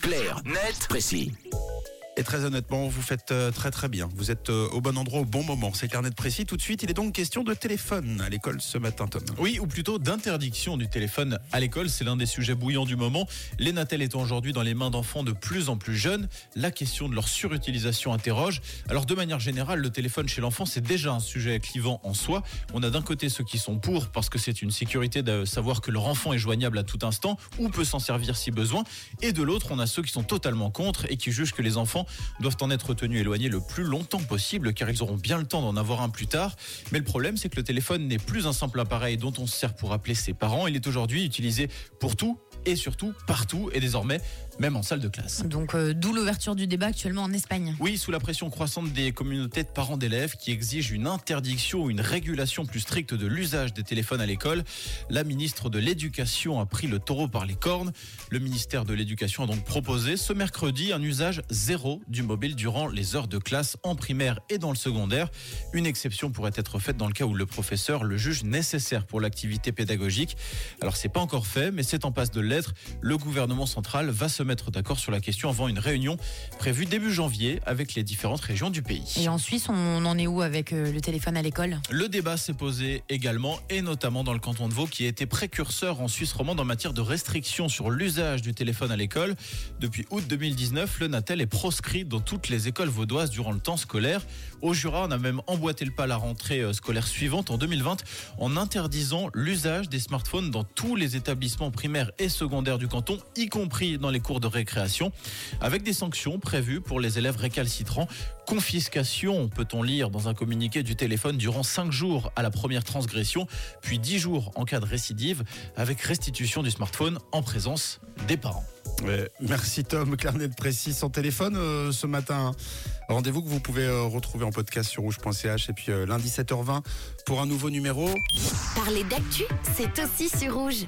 Clair, net, précis. Et très honnêtement, vous faites euh, très très bien. Vous êtes euh, au bon endroit au bon moment. C'est carnet de précis. Tout de suite, il est donc question de téléphone à l'école ce matin, Tom. Oui, ou plutôt d'interdiction du téléphone à l'école. C'est l'un des sujets bouillants du moment. Les Natel étant aujourd'hui dans les mains d'enfants de plus en plus jeunes, la question de leur surutilisation interroge. Alors, de manière générale, le téléphone chez l'enfant, c'est déjà un sujet clivant en soi. On a d'un côté ceux qui sont pour parce que c'est une sécurité de savoir que leur enfant est joignable à tout instant ou peut s'en servir si besoin. Et de l'autre, on a ceux qui sont totalement contre et qui jugent que les enfants doivent en être tenus éloignés le plus longtemps possible car ils auront bien le temps d'en avoir un plus tard. Mais le problème, c'est que le téléphone n'est plus un simple appareil dont on se sert pour appeler ses parents. Il est aujourd'hui utilisé pour tout et surtout partout et désormais même en salle de classe. Donc euh, d'où l'ouverture du débat actuellement en Espagne. Oui, sous la pression croissante des communautés de parents d'élèves qui exigent une interdiction ou une régulation plus stricte de l'usage des téléphones à l'école, la ministre de l'Éducation a pris le taureau par les cornes. Le ministère de l'Éducation a donc proposé ce mercredi un usage zéro du mobile durant les heures de classe en primaire et dans le secondaire. Une exception pourrait être faite dans le cas où le professeur le juge nécessaire pour l'activité pédagogique. Alors c'est pas encore fait, mais c'est en passe de l'être. Le gouvernement central va se mettre d'accord sur la question avant une réunion prévue début janvier avec les différentes régions du pays. Et en Suisse, on en est où avec euh, le téléphone à l'école? Le débat s'est posé également, et notamment dans le canton de Vaud, qui a été précurseur en Suisse romande en matière de restrictions sur l'usage du téléphone à l'école. Depuis août 2019, le Natel est proscrit dans toutes les écoles vaudoises durant le temps scolaire. Au Jura, on a même emboîté le pas à la rentrée euh, scolaire suivante en 2020 en interdisant l'usage des smartphones dans tous les établissements primaires et secondaires du canton, y compris dans les cours de récréation, avec des sanctions prévues pour les élèves récalcitrants. Confiscation, peut-on lire dans un communiqué du téléphone durant 5 jours à la première transgression, puis 10 jours en cas de récidive, avec restitution du smartphone en présence des parents. Ouais, merci Tom, carnet de précis sans téléphone euh, ce matin. Rendez-vous que vous pouvez euh, retrouver en podcast sur rouge.ch et puis euh, lundi 7h20 pour un nouveau numéro. Parler d'actu, c'est aussi sur rouge.